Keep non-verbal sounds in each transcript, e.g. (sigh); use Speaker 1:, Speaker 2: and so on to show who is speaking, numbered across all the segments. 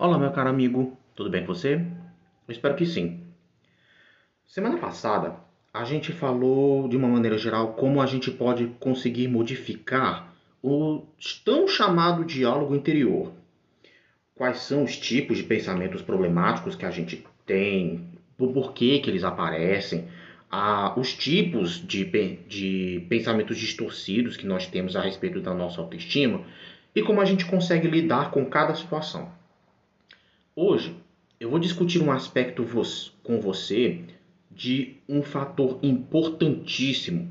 Speaker 1: Olá, meu caro amigo, tudo bem com você? Eu espero que sim. Semana passada, a gente falou de uma maneira geral como a gente pode conseguir modificar o tão chamado diálogo interior. Quais são os tipos de pensamentos problemáticos que a gente tem, o porquê que eles aparecem, os tipos de, de pensamentos distorcidos que nós temos a respeito da nossa autoestima e como a gente consegue lidar com cada situação. Hoje eu vou discutir um aspecto com você de um fator importantíssimo,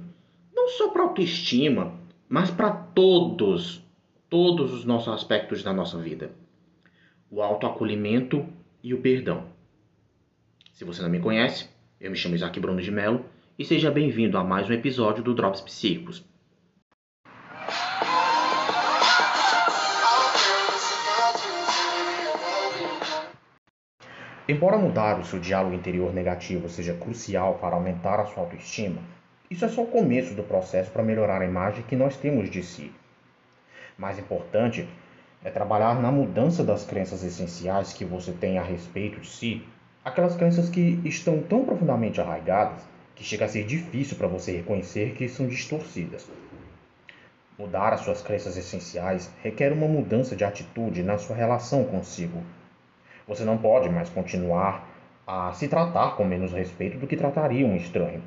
Speaker 1: não só para a autoestima, mas para todos, todos os nossos aspectos da nossa vida: o autoacolhimento e o perdão. Se você não me conhece, eu me chamo Isaac Bruno de Mello e seja bem-vindo a mais um episódio do Drops Psíquicos. Embora mudar o seu diálogo interior negativo seja crucial para aumentar a sua autoestima, isso é só o começo do processo para melhorar a imagem que nós temos de si. Mais importante é trabalhar na mudança das crenças essenciais que você tem a respeito de si, aquelas crenças que estão tão profundamente arraigadas que chega a ser difícil para você reconhecer que são distorcidas. Mudar as suas crenças essenciais requer uma mudança de atitude na sua relação consigo você não pode mais continuar a se tratar com menos respeito do que trataria um estranho.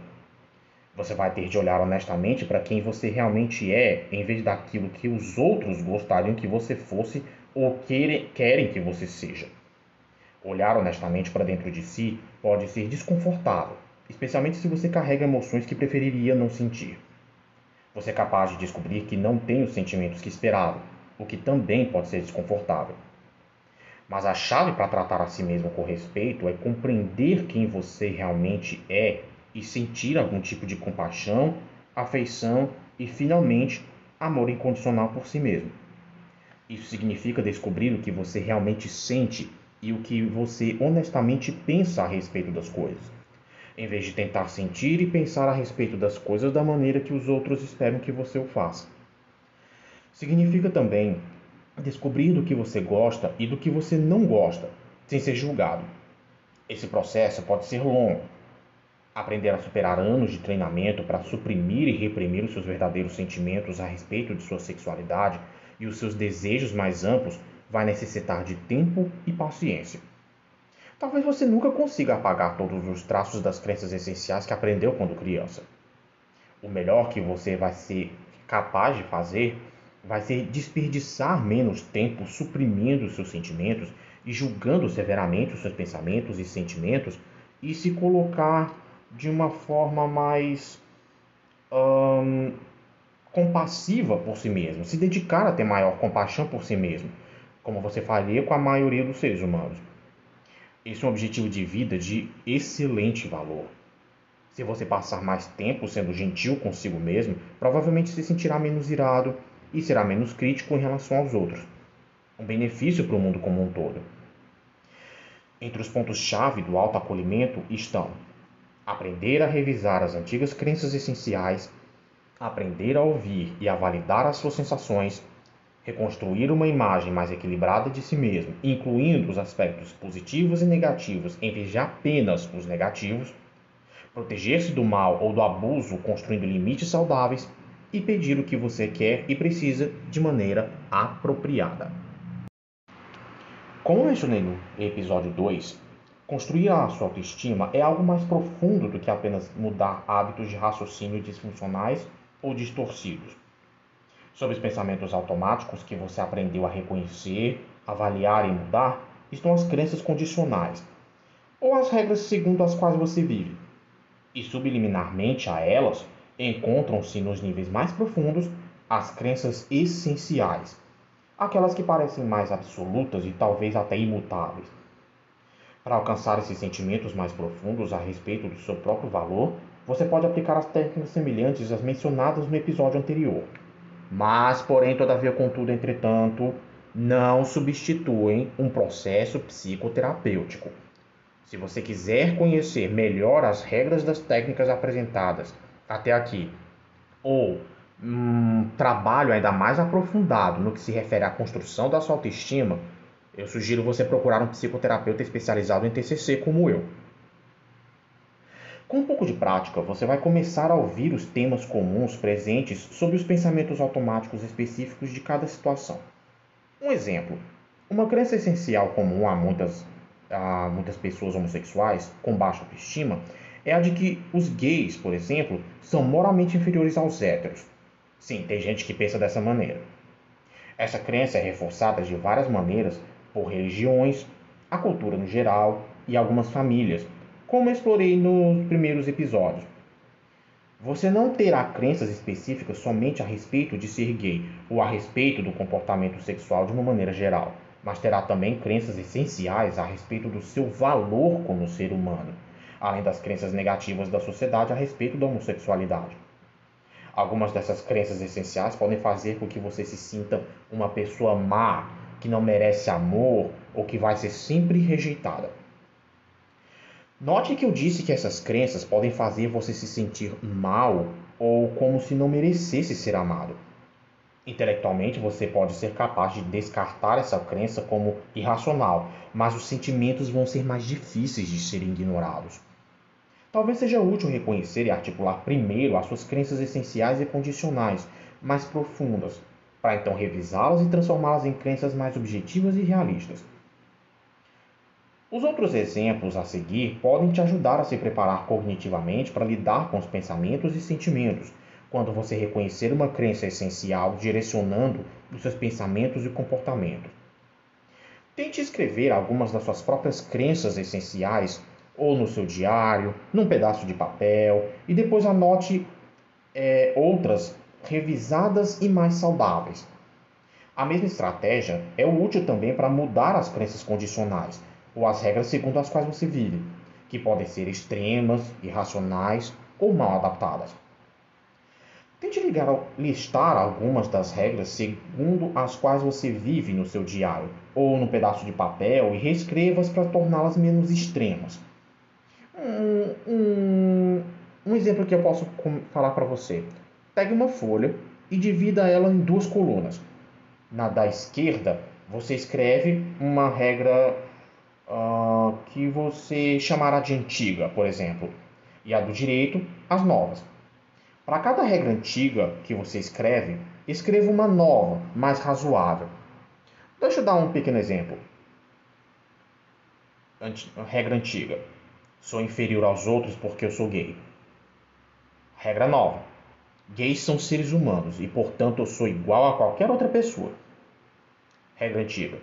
Speaker 1: Você vai ter de olhar honestamente para quem você realmente é, em vez daquilo que os outros gostariam que você fosse ou querem que você seja. Olhar honestamente para dentro de si pode ser desconfortável, especialmente se você carrega emoções que preferiria não sentir. Você é capaz de descobrir que não tem os sentimentos que esperava, o que também pode ser desconfortável. Mas a chave para tratar a si mesmo com respeito é compreender quem você realmente é e sentir algum tipo de compaixão, afeição e, finalmente, amor incondicional por si mesmo. Isso significa descobrir o que você realmente sente e o que você honestamente pensa a respeito das coisas, em vez de tentar sentir e pensar a respeito das coisas da maneira que os outros esperam que você o faça. Significa também descobrir do que você gosta e do que você não gosta, sem ser julgado. Esse processo pode ser longo. Aprender a superar anos de treinamento para suprimir e reprimir os seus verdadeiros sentimentos a respeito de sua sexualidade e os seus desejos mais amplos vai necessitar de tempo e paciência. Talvez você nunca consiga apagar todos os traços das crenças essenciais que aprendeu quando criança. O melhor que você vai ser capaz de fazer vai ser desperdiçar menos tempo suprimindo os seus sentimentos e julgando severamente os seus pensamentos e sentimentos e se colocar de uma forma mais hum, compassiva por si mesmo, se dedicar a ter maior compaixão por si mesmo, como você faria com a maioria dos seres humanos. Esse é um objetivo de vida de excelente valor. Se você passar mais tempo sendo gentil consigo mesmo, provavelmente se sentirá menos irado, e será menos crítico em relação aos outros. Um benefício para o mundo como um todo. Entre os pontos-chave do autoacolhimento estão aprender a revisar as antigas crenças essenciais, aprender a ouvir e a validar as suas sensações, reconstruir uma imagem mais equilibrada de si mesmo, incluindo os aspectos positivos e negativos em vez de apenas os negativos, proteger-se do mal ou do abuso construindo limites saudáveis e pedir o que você quer e precisa de maneira apropriada. Como mencionei no episódio 2, construir a sua autoestima é algo mais profundo do que apenas mudar hábitos de raciocínio disfuncionais ou distorcidos. Sobre os pensamentos automáticos que você aprendeu a reconhecer, avaliar e mudar, estão as crenças condicionais, ou as regras segundo as quais você vive. E subliminarmente a elas encontram-se nos níveis mais profundos as crenças essenciais, aquelas que parecem mais absolutas e talvez até imutáveis. Para alcançar esses sentimentos mais profundos a respeito do seu próprio valor, você pode aplicar as técnicas semelhantes às mencionadas no episódio anterior. Mas, porém, todavia, contudo, entretanto, não substituem um processo psicoterapêutico. Se você quiser conhecer melhor as regras das técnicas apresentadas até aqui, ou um trabalho ainda mais aprofundado no que se refere à construção da sua autoestima, eu sugiro você procurar um psicoterapeuta especializado em TCC como eu. Com um pouco de prática, você vai começar a ouvir os temas comuns presentes sobre os pensamentos automáticos específicos de cada situação. Um exemplo: uma crença essencial comum a muitas, a muitas pessoas homossexuais com baixa autoestima é a de que os gays, por exemplo, são moralmente inferiores aos héteros. Sim, tem gente que pensa dessa maneira. Essa crença é reforçada de várias maneiras por religiões, a cultura no geral e algumas famílias, como explorei nos primeiros episódios. Você não terá crenças específicas somente a respeito de ser gay ou a respeito do comportamento sexual de uma maneira geral, mas terá também crenças essenciais a respeito do seu valor como ser humano, além das crenças negativas da sociedade a respeito da homossexualidade. Algumas dessas crenças essenciais podem fazer com que você se sinta uma pessoa má, que não merece amor ou que vai ser sempre rejeitada. Note que eu disse que essas crenças podem fazer você se sentir mal ou como se não merecesse ser amado. Intelectualmente, você pode ser capaz de descartar essa crença como irracional, mas os sentimentos vão ser mais difíceis de serem ignorados. Talvez seja útil reconhecer e articular primeiro as suas crenças essenciais e condicionais, mais profundas, para então revisá-las e transformá-las em crenças mais objetivas e realistas. Os outros exemplos a seguir podem te ajudar a se preparar cognitivamente para lidar com os pensamentos e sentimentos, quando você reconhecer uma crença essencial direcionando os seus pensamentos e comportamentos. Tente escrever algumas das suas próprias crenças essenciais ou no seu diário, num pedaço de papel, e depois anote é, outras revisadas e mais saudáveis. A mesma estratégia é útil também para mudar as crenças condicionais ou as regras segundo as quais você vive, que podem ser extremas, irracionais ou mal adaptadas. Tente ligar, listar algumas das regras segundo as quais você vive no seu diário ou num pedaço de papel e reescreva-as para torná-las menos extremas. Um, um, um exemplo que eu posso falar para você pegue uma folha e divida ela em duas colunas. Na da esquerda, você escreve uma regra uh, que você chamará de antiga, por exemplo, e a do direito, as novas. Para cada regra antiga que você escreve, escreva uma nova, mais razoável. Deixa eu dar um pequeno exemplo. Ant regra antiga: sou inferior aos outros porque eu sou gay. Regra nova: Gays são seres humanos e, portanto, eu sou igual a qualquer outra pessoa. Regra antiga.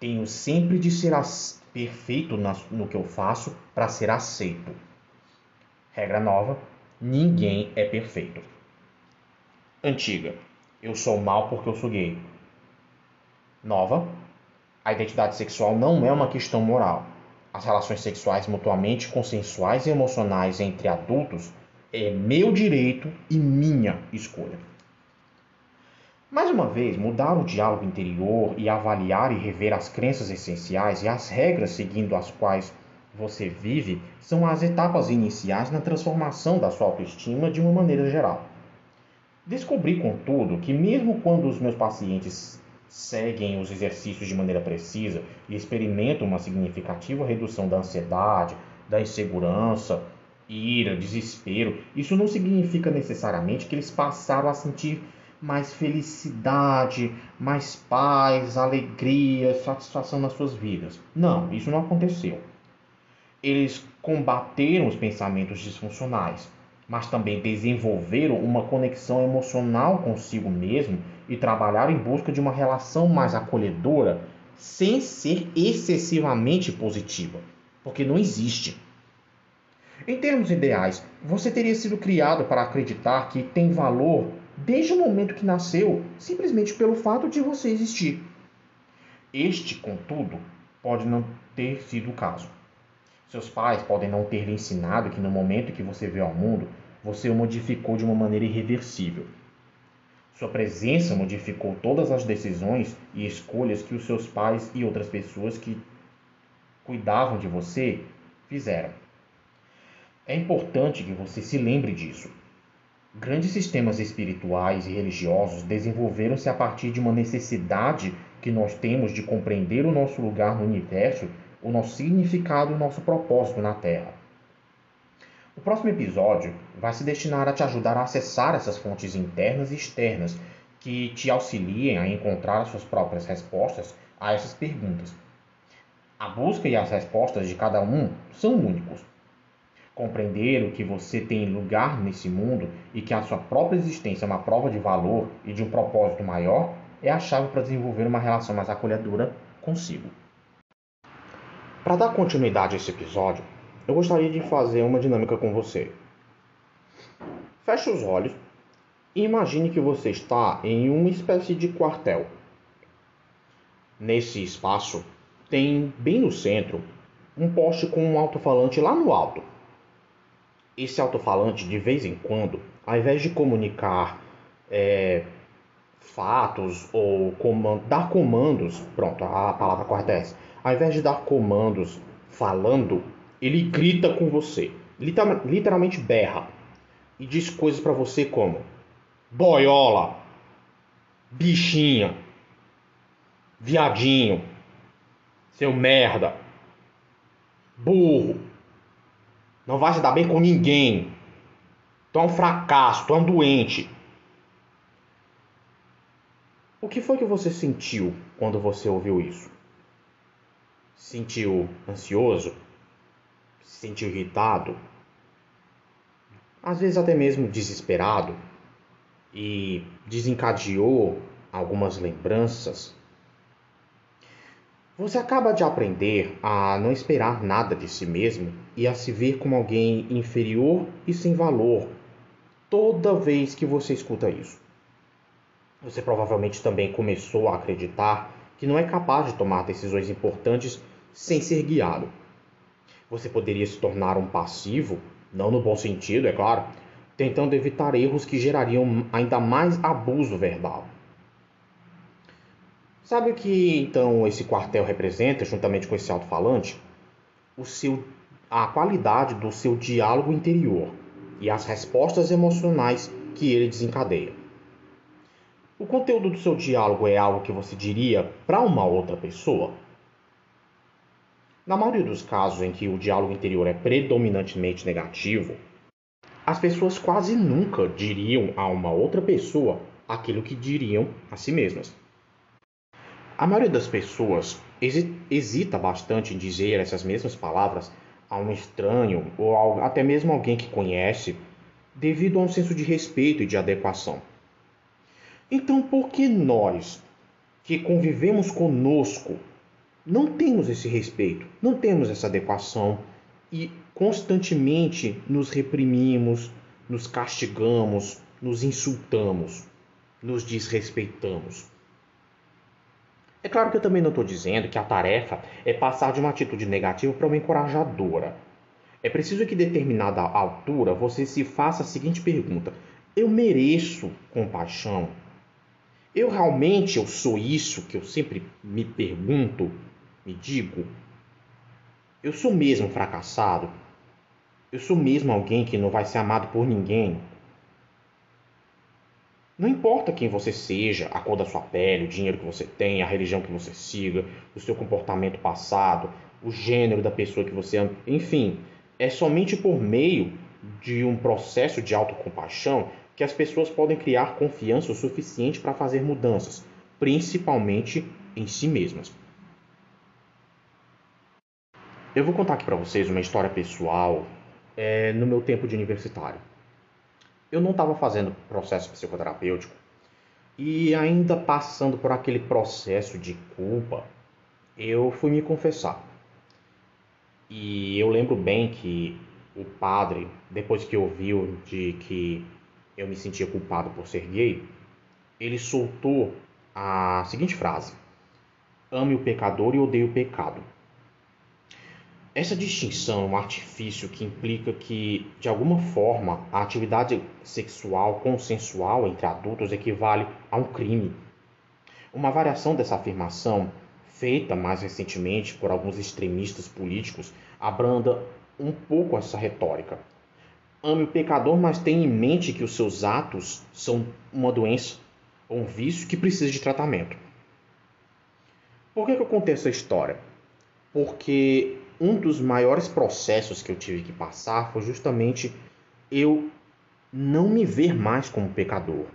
Speaker 1: Tenho sempre de ser perfeito no que eu faço para ser aceito. Regra nova. Ninguém é perfeito. Antiga. Eu sou mal porque eu sou gay. Nova. A identidade sexual não é uma questão moral. As relações sexuais mutuamente consensuais e emocionais entre adultos é meu direito e minha escolha. Mais uma vez, mudar o diálogo interior e avaliar e rever as crenças essenciais e as regras seguindo as quais você vive são as etapas iniciais na transformação da sua autoestima de uma maneira geral. Descobri, contudo, que mesmo quando os meus pacientes seguem os exercícios de maneira precisa e experimentam uma significativa redução da ansiedade, da insegurança ira, desespero, isso não significa necessariamente que eles passaram a sentir mais felicidade, mais paz, alegria, satisfação nas suas vidas. Não, isso não aconteceu. Eles combateram os pensamentos disfuncionais, mas também desenvolveram uma conexão emocional consigo mesmo e trabalharam em busca de uma relação mais acolhedora, sem ser excessivamente positiva, porque não existe. Em termos ideais, você teria sido criado para acreditar que tem valor desde o momento que nasceu, simplesmente pelo fato de você existir. Este, contudo, pode não ter sido o caso. Seus pais podem não ter lhe ensinado que no momento que você veio ao mundo, você o modificou de uma maneira irreversível. Sua presença modificou todas as decisões e escolhas que os seus pais e outras pessoas que cuidavam de você fizeram. É importante que você se lembre disso. Grandes sistemas espirituais e religiosos desenvolveram-se a partir de uma necessidade que nós temos de compreender o nosso lugar no universo, o nosso significado e o nosso propósito na Terra. O próximo episódio vai se destinar a te ajudar a acessar essas fontes internas e externas que te auxiliem a encontrar as suas próprias respostas a essas perguntas. A busca e as respostas de cada um são únicos. Compreender o que você tem lugar nesse mundo e que a sua própria existência é uma prova de valor e de um propósito maior é a chave para desenvolver uma relação mais acolhedora consigo. Para dar continuidade a esse episódio, eu gostaria de fazer uma dinâmica com você. Feche os olhos e imagine que você está em uma espécie de quartel. Nesse espaço, tem bem no centro um poste com um alto-falante lá no alto. Esse alto-falante, de vez em quando, ao invés de comunicar é, fatos ou dar comandos, pronto, a palavra correta é essa. Ao invés de dar comandos falando, ele grita com você, literalmente berra e diz coisas para você como boiola, bichinha, viadinho, seu merda, burro, não vai se dar bem com ninguém, tu é um fracasso, tu é um doente. O que foi que você sentiu quando você ouviu isso? Sentiu ansioso? Se sentiu irritado? Às vezes até mesmo desesperado? E desencadeou algumas lembranças? Você acaba de aprender a não esperar nada de si mesmo e a se ver como alguém inferior e sem valor toda vez que você escuta isso. Você provavelmente também começou a acreditar que não é capaz de tomar decisões importantes sem ser guiado. Você poderia se tornar um passivo, não no bom sentido, é claro, tentando evitar erros que gerariam ainda mais abuso verbal. Sabe o que então esse quartel representa, juntamente com esse alto-falante? O seu, a qualidade do seu diálogo interior e as respostas emocionais que ele desencadeia. O conteúdo do seu diálogo é algo que você diria para uma outra pessoa? Na maioria dos casos em que o diálogo interior é predominantemente negativo, as pessoas quase nunca diriam a uma outra pessoa aquilo que diriam a si mesmas. A maioria das pessoas hesita bastante em dizer essas mesmas palavras a um estranho ou até mesmo alguém que conhece, devido a um senso de respeito e de adequação. Então, por que nós, que convivemos conosco, não temos esse respeito, não temos essa adequação e constantemente nos reprimimos, nos castigamos, nos insultamos, nos desrespeitamos? É claro que eu também não estou dizendo que a tarefa é passar de uma atitude negativa para uma encorajadora. É preciso que, determinada altura, você se faça a seguinte pergunta: Eu mereço compaixão? Eu realmente eu sou isso que eu sempre me pergunto, me digo? Eu sou mesmo fracassado? Eu sou mesmo alguém que não vai ser amado por ninguém? Não importa quem você seja, a cor da sua pele, o dinheiro que você tem, a religião que você siga, o seu comportamento passado, o gênero da pessoa que você ama, enfim, é somente por meio de um processo de autocompaixão que as pessoas podem criar confiança o suficiente para fazer mudanças, principalmente em si mesmas. Eu vou contar aqui para vocês uma história pessoal é, no meu tempo de universitário. Eu não estava fazendo processo psicoterapêutico e ainda passando por aquele processo de culpa, eu fui me confessar. E eu lembro bem que o padre, depois que ouviu de que eu me sentia culpado por ser gay, ele soltou a seguinte frase: Ame o pecador e odeie o pecado. Essa distinção um artifício que implica que, de alguma forma, a atividade sexual consensual entre adultos equivale a um crime. Uma variação dessa afirmação, feita mais recentemente por alguns extremistas políticos, abranda um pouco essa retórica, Ame o pecador, mas tenha em mente que os seus atos são uma doença ou um vício que precisa de tratamento. Por que, que eu contei essa história? Porque um dos maiores processos que eu tive que passar foi justamente eu não me ver mais como pecador,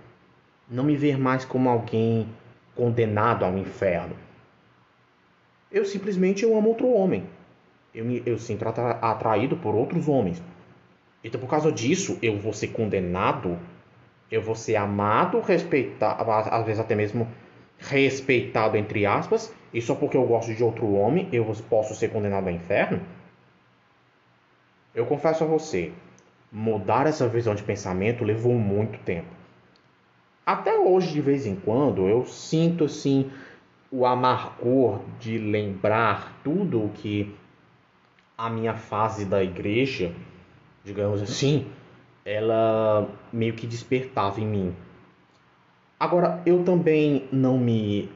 Speaker 1: não me ver mais como alguém condenado ao inferno. Eu simplesmente eu amo outro homem. Eu me eu sinto atraído por outros homens. Então por causa disso eu vou ser condenado, eu vou ser amado, respeitado, às vezes até mesmo respeitado entre aspas, e só porque eu gosto de outro homem eu posso ser condenado ao inferno? Eu confesso a você, mudar essa visão de pensamento levou muito tempo. Até hoje, de vez em quando, eu sinto assim o amargor de lembrar tudo o que a minha fase da igreja, digamos assim, ela meio que despertava em mim. Agora, eu também não me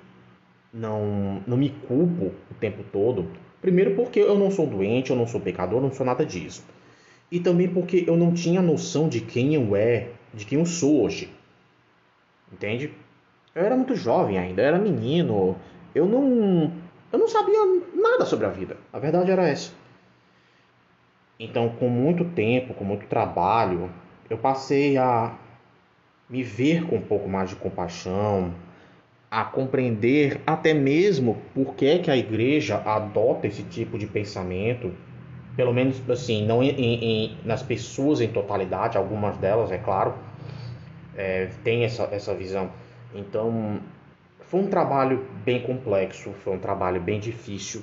Speaker 1: não não me culpo o tempo todo. Primeiro porque eu não sou doente, eu não sou pecador, eu não sou nada disso e também porque eu não tinha noção de quem eu é, de quem eu sou hoje. Entende? Eu era muito jovem ainda, eu era menino, eu não eu não sabia nada sobre a vida. A verdade era essa. Então, com muito tempo, com muito trabalho, eu passei a me ver com um pouco mais de compaixão, a compreender até mesmo por que, que a igreja adota esse tipo de pensamento pelo menos assim, não em, em, nas pessoas em totalidade, algumas delas, é claro, é, tem essa, essa visão. Então, foi um trabalho bem complexo, foi um trabalho bem difícil.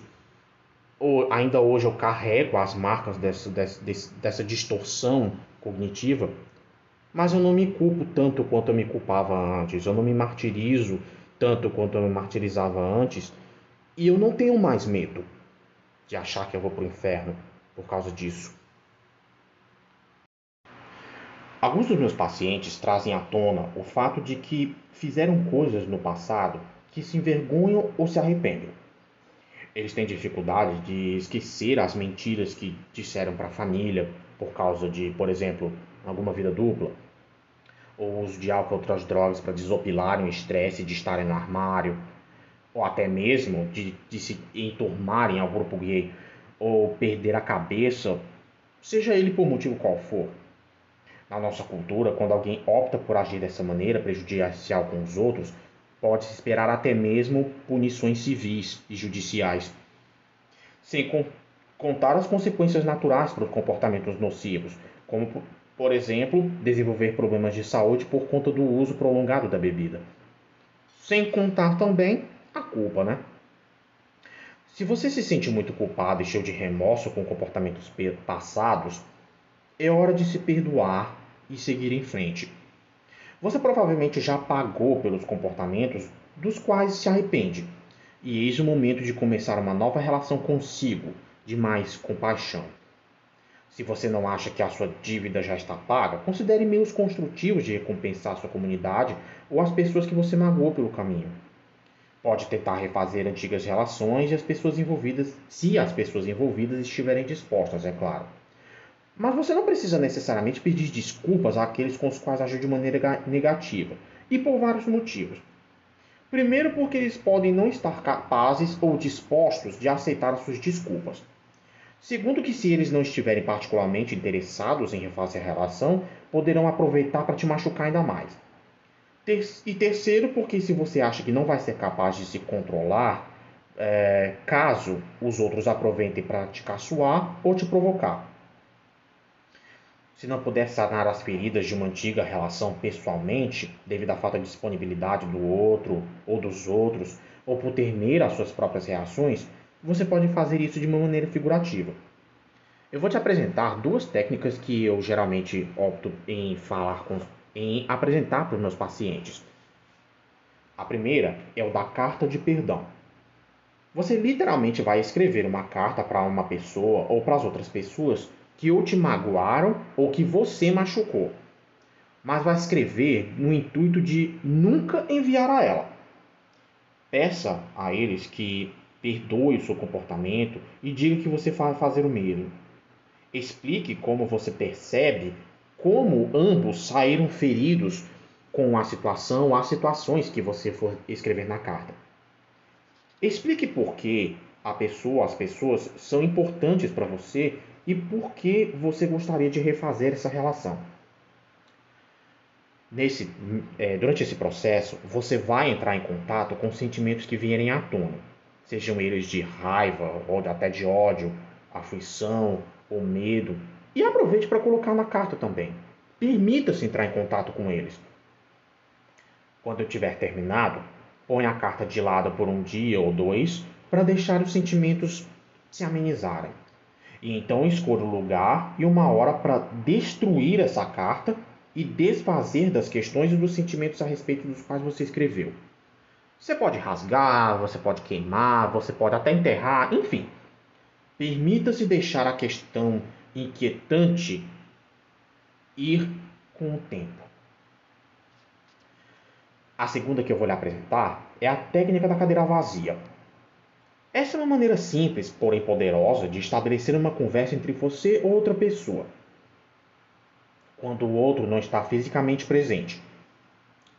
Speaker 1: O, ainda hoje eu carrego as marcas dessa, dessa, dessa distorção cognitiva, mas eu não me culpo tanto quanto eu me culpava antes, eu não me martirizo tanto quanto eu me martirizava antes, e eu não tenho mais medo de achar que eu vou para o inferno por causa disso. Alguns dos meus pacientes trazem à tona o fato de que fizeram coisas no passado que se envergonham ou se arrependem. Eles têm dificuldade de esquecer as mentiras que disseram para a família por causa de, por exemplo, alguma vida dupla, ou uso de álcool ou outras drogas para desopilarem o estresse de estarem no armário, ou até mesmo de, de se enturmarem ao grupo gay ou perder a cabeça, seja ele por motivo qual for. Na nossa cultura, quando alguém opta por agir dessa maneira prejudicial com os outros, pode-se esperar até mesmo punições civis e judiciais, sem contar as consequências naturais para os comportamentos nocivos, como, por exemplo, desenvolver problemas de saúde por conta do uso prolongado da bebida. Sem contar também a culpa, né? Se você se sente muito culpado e cheio de remorso com comportamentos passados, é hora de se perdoar e seguir em frente. Você provavelmente já pagou pelos comportamentos dos quais se arrepende, e eis o momento de começar uma nova relação consigo, de mais compaixão. Se você não acha que a sua dívida já está paga, considere meios construtivos de recompensar sua comunidade ou as pessoas que você magoou pelo caminho pode tentar refazer antigas relações e as pessoas envolvidas, se as pessoas envolvidas estiverem dispostas, é claro. Mas você não precisa necessariamente pedir desculpas àqueles com os quais agiu de maneira negativa, e por vários motivos. Primeiro, porque eles podem não estar capazes ou dispostos de aceitar as suas desculpas. Segundo, que se eles não estiverem particularmente interessados em refazer a relação, poderão aproveitar para te machucar ainda mais. E terceiro, porque se você acha que não vai ser capaz de se controlar, é, caso os outros aproveitem para te caçoar ou te provocar. Se não puder sanar as feridas de uma antiga relação pessoalmente, devido à falta de disponibilidade do outro ou dos outros, ou por temer as suas próprias reações, você pode fazer isso de uma maneira figurativa. Eu vou te apresentar duas técnicas que eu geralmente opto em falar com em apresentar para os meus pacientes. A primeira é o da carta de perdão. Você literalmente vai escrever uma carta para uma pessoa ou para as outras pessoas que ou te magoaram ou que você machucou. Mas vai escrever no intuito de nunca enviar a ela. Peça a eles que perdoe o seu comportamento e diga que você vai fazer o mesmo. Explique como você percebe como ambos saíram feridos com a situação, as situações que você for escrever na carta. Explique por que a pessoa, as pessoas são importantes para você e por que você gostaria de refazer essa relação. Nesse, é, durante esse processo, você vai entrar em contato com sentimentos que vierem à tona, sejam eles de raiva ou até de ódio, aflição ou medo, e aproveite para colocar na carta também. Permita-se entrar em contato com eles. Quando eu tiver terminado, põe a carta de lado por um dia ou dois para deixar os sentimentos se amenizarem. E então escolha o lugar e uma hora para destruir essa carta e desfazer das questões e dos sentimentos a respeito dos quais você escreveu. Você pode rasgar, você pode queimar, você pode até enterrar, enfim. Permita-se deixar a questão inquietante ir com o tempo. A segunda que eu vou lhe apresentar é a técnica da cadeira vazia. Essa é uma maneira simples, porém poderosa, de estabelecer uma conversa entre você ou outra pessoa, quando o outro não está fisicamente presente.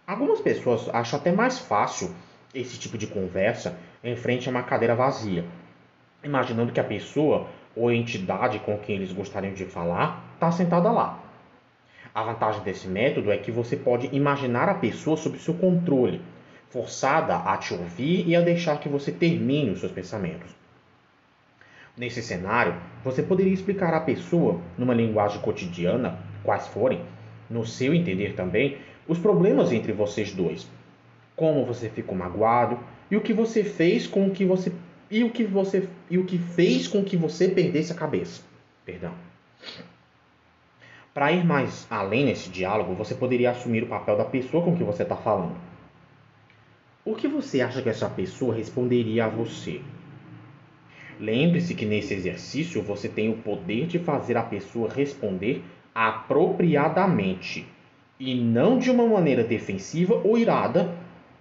Speaker 1: Algumas pessoas acham até mais fácil esse tipo de conversa em frente a uma cadeira vazia, imaginando que a pessoa ou entidade com quem eles gostariam de falar está sentada lá. A vantagem desse método é que você pode imaginar a pessoa sob seu controle, forçada a te ouvir e a deixar que você termine os seus pensamentos. Nesse cenário, você poderia explicar à pessoa, numa linguagem cotidiana, quais forem, no seu entender também, os problemas entre vocês dois. Como você ficou magoado e o que você fez com que você e o que você e o que fez com que você perdesse a cabeça. Perdão. Para ir mais além nesse diálogo, você poderia assumir o papel da pessoa com que você está falando. O que você acha que essa pessoa responderia a você? Lembre-se que nesse exercício você tem o poder de fazer a pessoa responder apropriadamente e não de uma maneira defensiva ou irada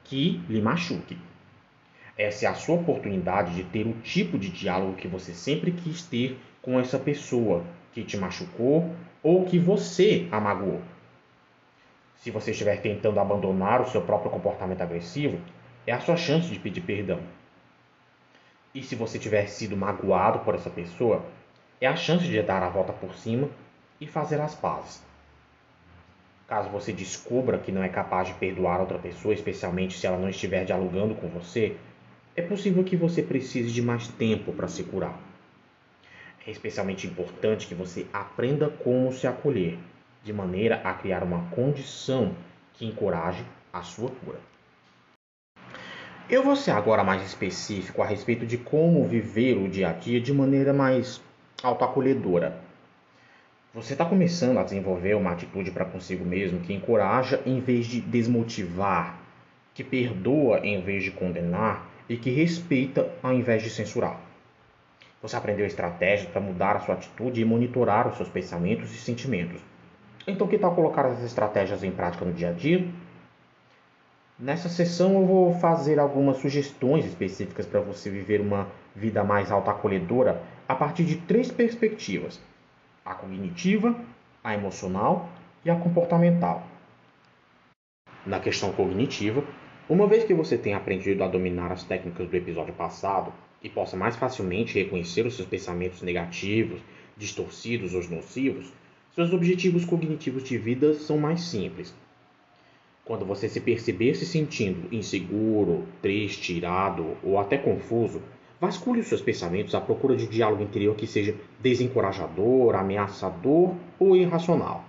Speaker 1: que lhe machuque. Essa é a sua oportunidade de ter o tipo de diálogo que você sempre quis ter com essa pessoa que te machucou ou que você a magoou. Se você estiver tentando abandonar o seu próprio comportamento agressivo, é a sua chance de pedir perdão. E se você tiver sido magoado por essa pessoa, é a chance de dar a volta por cima e fazer as pazes. Caso você descubra que não é capaz de perdoar outra pessoa, especialmente se ela não estiver dialogando com você, é possível que você precise de mais tempo para se curar. É especialmente importante que você aprenda como se acolher, de maneira a criar uma condição que encoraje a sua cura. Eu vou ser agora mais específico a respeito de como viver o dia a dia de maneira mais autoacolhedora. Você está começando a desenvolver uma atitude para consigo mesmo que encoraja em vez de desmotivar, que perdoa em vez de condenar e que respeita ao invés de censurar. Você aprendeu estratégias para mudar a sua atitude e monitorar os seus pensamentos e sentimentos. Então, que tal colocar essas estratégias em prática no dia a dia? Nessa sessão, eu vou fazer algumas sugestões específicas para você viver uma vida mais autoacolhedora a partir de três perspectivas: a cognitiva, a emocional e a comportamental. Na questão cognitiva, uma vez que você tenha aprendido a dominar as técnicas do episódio passado, e possa mais facilmente reconhecer os seus pensamentos negativos, distorcidos ou nocivos, seus objetivos cognitivos de vida são mais simples. Quando você se perceber se sentindo inseguro, triste, irado ou até confuso, vasculhe os seus pensamentos à procura de diálogo interior que seja desencorajador, ameaçador ou irracional.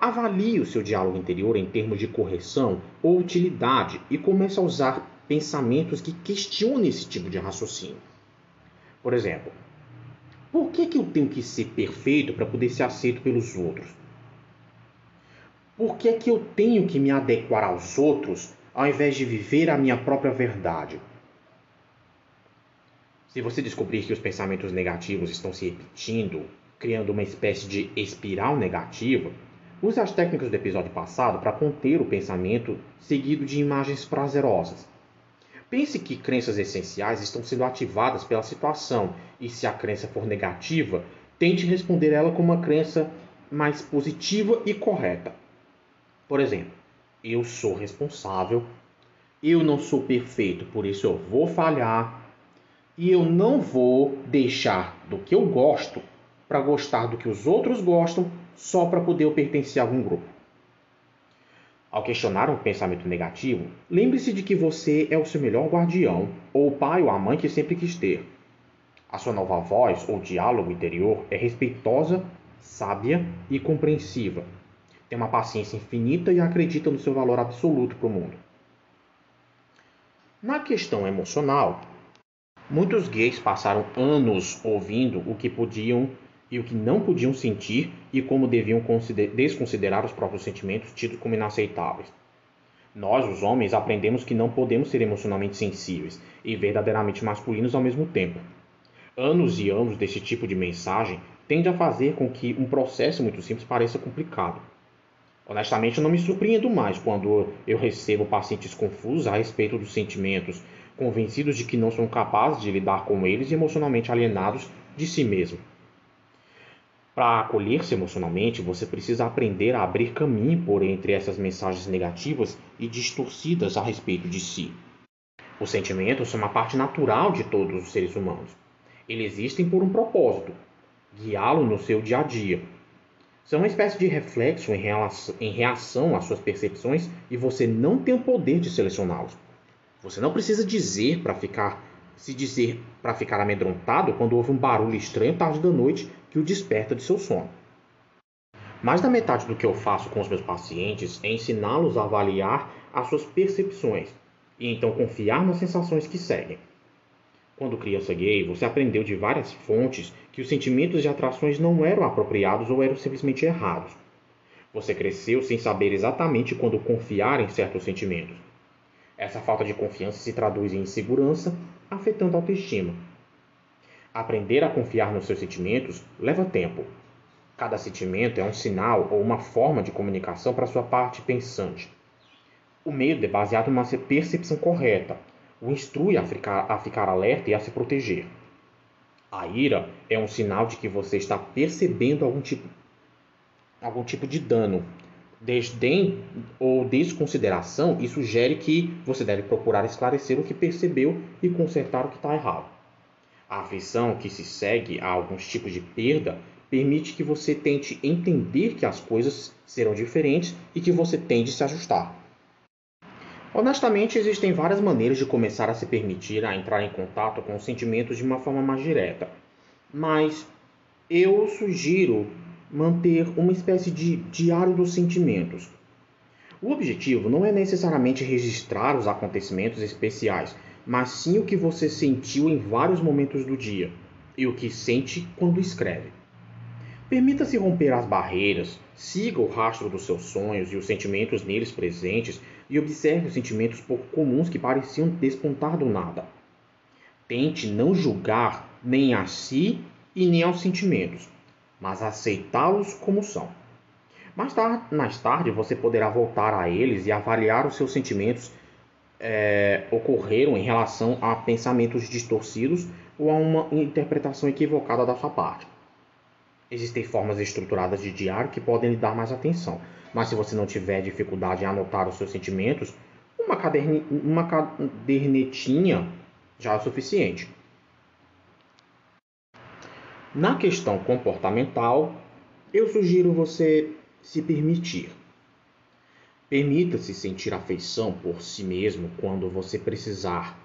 Speaker 1: Avalie o seu diálogo interior em termos de correção ou utilidade e comece a usar pensamentos que questionem esse tipo de raciocínio. Por exemplo, por que, que eu tenho que ser perfeito para poder ser aceito pelos outros? Por que, que eu tenho que me adequar aos outros ao invés de viver a minha própria verdade? Se você descobrir que os pensamentos negativos estão se repetindo, criando uma espécie de espiral negativa, use as técnicas do episódio passado para conter o pensamento seguido de imagens prazerosas. Pense que crenças essenciais estão sendo ativadas pela situação e, se a crença for negativa, tente responder ela com uma crença mais positiva e correta. Por exemplo, eu sou responsável eu não sou perfeito, por isso eu vou falhar e eu não vou deixar do que eu gosto para gostar do que os outros gostam só para poder eu pertencer a algum grupo. Ao questionar um pensamento negativo, lembre-se de que você é o seu melhor guardião, ou o pai ou a mãe que sempre quis ter. A sua nova voz ou diálogo interior é respeitosa, sábia e compreensiva. Tem uma paciência infinita e acredita no seu valor absoluto para o mundo. Na questão emocional, muitos gays passaram anos ouvindo o que podiam e o que não podiam sentir e como deviam desconsiderar os próprios sentimentos tidos como inaceitáveis. Nós, os homens, aprendemos que não podemos ser emocionalmente sensíveis e verdadeiramente masculinos ao mesmo tempo. Anos e anos desse tipo de mensagem tende a fazer com que um processo muito simples pareça complicado. Honestamente, eu não me surpreendo mais quando eu recebo pacientes confusos a respeito dos sentimentos, convencidos de que não são capazes de lidar com eles e emocionalmente alienados de si mesmo. Para acolher-se emocionalmente, você precisa aprender a abrir caminho por entre essas mensagens negativas e distorcidas a respeito de si. Os sentimentos são uma parte natural de todos os seres humanos. Eles existem por um propósito: guiá-lo no seu dia a dia, são uma espécie de reflexo em, relação, em reação às suas percepções e você não tem o poder de selecioná-los. Você não precisa dizer para ficar se dizer para ficar amedrontado quando houve um barulho estranho tarde da noite que o desperta de seu sono. Mais da metade do que eu faço com os meus pacientes é ensiná-los a avaliar as suas percepções e então confiar nas sensações que seguem. Quando criança gay, você aprendeu de várias fontes que os sentimentos de atrações não eram apropriados ou eram simplesmente errados. Você cresceu sem saber exatamente quando confiar em certos sentimentos. Essa falta de confiança se traduz em insegurança, afetando a autoestima. Aprender a confiar nos seus sentimentos leva tempo. Cada sentimento é um sinal ou uma forma de comunicação para sua parte pensante. O medo é baseado em uma percepção correta, o instrui a ficar, a ficar alerta e a se proteger. A ira é um sinal de que você está percebendo algum tipo, algum tipo de dano. Desdém ou desconsideração e sugere que você deve procurar esclarecer o que percebeu e consertar o que está errado. A aflição que se segue a alguns tipos de perda permite que você tente entender que as coisas serão diferentes e que você tende a se ajustar. Honestamente, existem várias maneiras de começar a se permitir a entrar em contato com os sentimentos de uma forma mais direta, mas eu sugiro manter uma espécie de diário dos sentimentos. O objetivo não é necessariamente registrar os acontecimentos especiais, mas sim o que você sentiu em vários momentos do dia e o que sente quando escreve. Permita-se romper as barreiras, siga o rastro dos seus sonhos e os sentimentos neles presentes e observe os sentimentos pouco comuns que pareciam despontar do nada. Tente não julgar nem a si e nem aos sentimentos, mas aceitá-los como são. Mais tarde, mais tarde, você poderá voltar a eles e avaliar os seus sentimentos é, ocorreram em relação a pensamentos distorcidos ou a uma interpretação equivocada da sua parte. Existem formas estruturadas de diário que podem lhe dar mais atenção, mas se você não tiver dificuldade em anotar os seus sentimentos, uma, caderne... uma cadernetinha já é o suficiente. Na questão comportamental, eu sugiro você se permitir. Permita-se sentir afeição por si mesmo quando você precisar.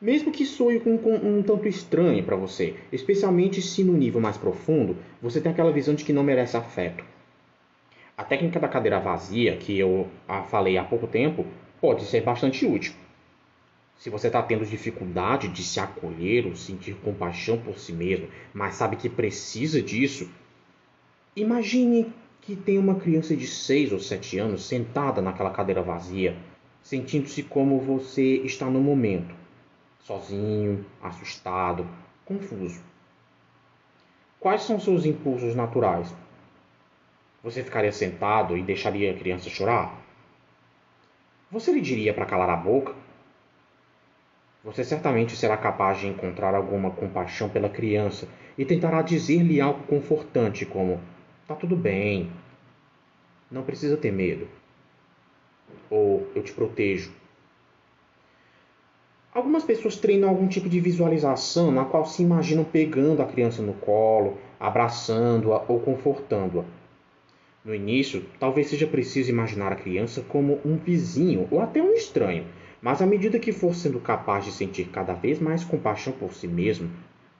Speaker 1: Mesmo que soe um, um, um tanto estranho para você, especialmente se no nível mais profundo você tem aquela visão de que não merece afeto. A técnica da cadeira vazia, que eu falei há pouco tempo, pode ser bastante útil. Se você está tendo dificuldade de se acolher ou sentir compaixão por si mesmo, mas sabe que precisa disso, imagine que tem uma criança de 6 ou 7 anos sentada naquela cadeira vazia, sentindo-se como você está no momento, sozinho, assustado, confuso. Quais são seus impulsos naturais? Você ficaria sentado e deixaria a criança chorar? Você lhe diria para calar a boca? Você certamente será capaz de encontrar alguma compaixão pela criança e tentará dizer-lhe algo confortante, como: Tá tudo bem, não precisa ter medo. Ou eu te protejo. Algumas pessoas treinam algum tipo de visualização na qual se imaginam pegando a criança no colo, abraçando-a ou confortando-a. No início, talvez seja preciso imaginar a criança como um vizinho ou até um estranho, mas à medida que for sendo capaz de sentir cada vez mais compaixão por si mesmo,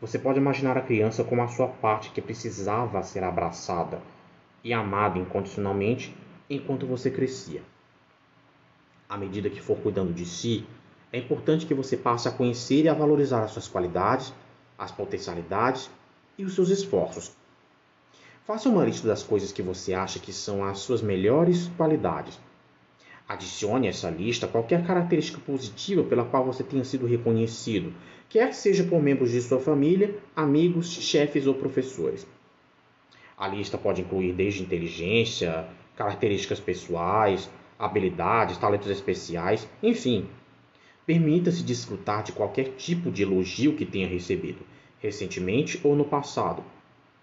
Speaker 1: você pode imaginar a criança como a sua parte que precisava ser abraçada e amada incondicionalmente enquanto você crescia. À medida que for cuidando de si, é importante que você passe a conhecer e a valorizar as suas qualidades, as potencialidades e os seus esforços. Faça uma lista das coisas que você acha que são as suas melhores qualidades. Adicione a essa lista qualquer característica positiva pela qual você tenha sido reconhecido, quer seja por membros de sua família, amigos, chefes ou professores. A lista pode incluir desde inteligência, características pessoais, habilidades, talentos especiais, enfim, Permita-se desfrutar de qualquer tipo de elogio que tenha recebido, recentemente ou no passado,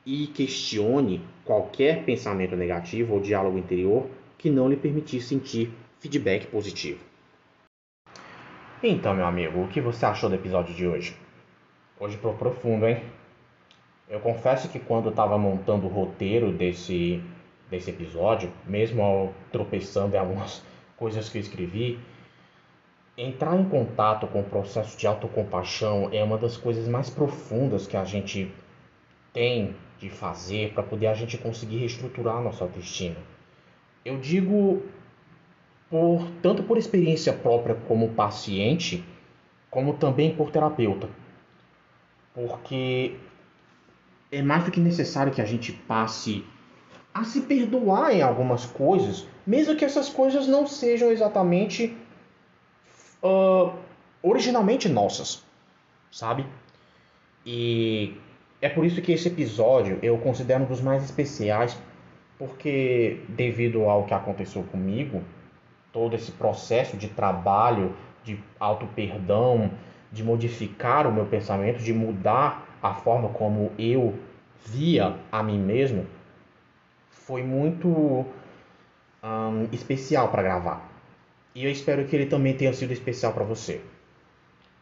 Speaker 1: e questione qualquer pensamento negativo ou diálogo interior que não lhe permitir sentir feedback positivo. Então, meu amigo, o que você achou do episódio de hoje? Hoje pro profundo, hein? Eu confesso que quando eu estava montando o roteiro desse, desse episódio, mesmo tropeçando em algumas (laughs) coisas que eu escrevi, entrar em contato com o processo de autocompaixão é uma das coisas mais profundas que a gente tem de fazer para poder a gente conseguir reestruturar a nossa autoestima. Eu digo por tanto por experiência própria como paciente, como também por terapeuta. Porque é mais do que necessário que a gente passe a se perdoar em algumas coisas, mesmo que essas coisas não sejam exatamente uh, originalmente nossas, sabe? E é por isso que esse episódio eu considero um dos mais especiais, porque devido ao que aconteceu comigo, todo esse processo de trabalho, de auto-perdão, de modificar o meu pensamento, de mudar a forma como eu via a mim mesmo, foi muito especial para gravar. E eu espero que ele também tenha sido especial para você.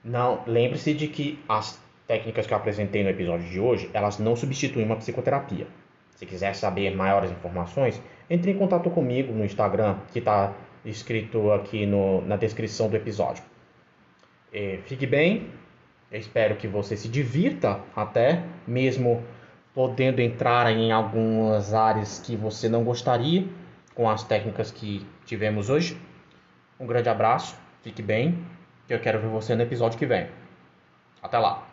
Speaker 1: Não, lembre-se de que as técnicas que eu apresentei no episódio de hoje, elas não substituem uma psicoterapia. Se quiser saber maiores informações, entre em contato comigo no Instagram, que está escrito aqui no, na descrição do episódio. E fique bem, espero que você se divirta até, mesmo podendo entrar em algumas áreas que você não gostaria com as técnicas que tivemos hoje. Um grande abraço, fique bem, que eu quero ver você no episódio que vem. Até lá!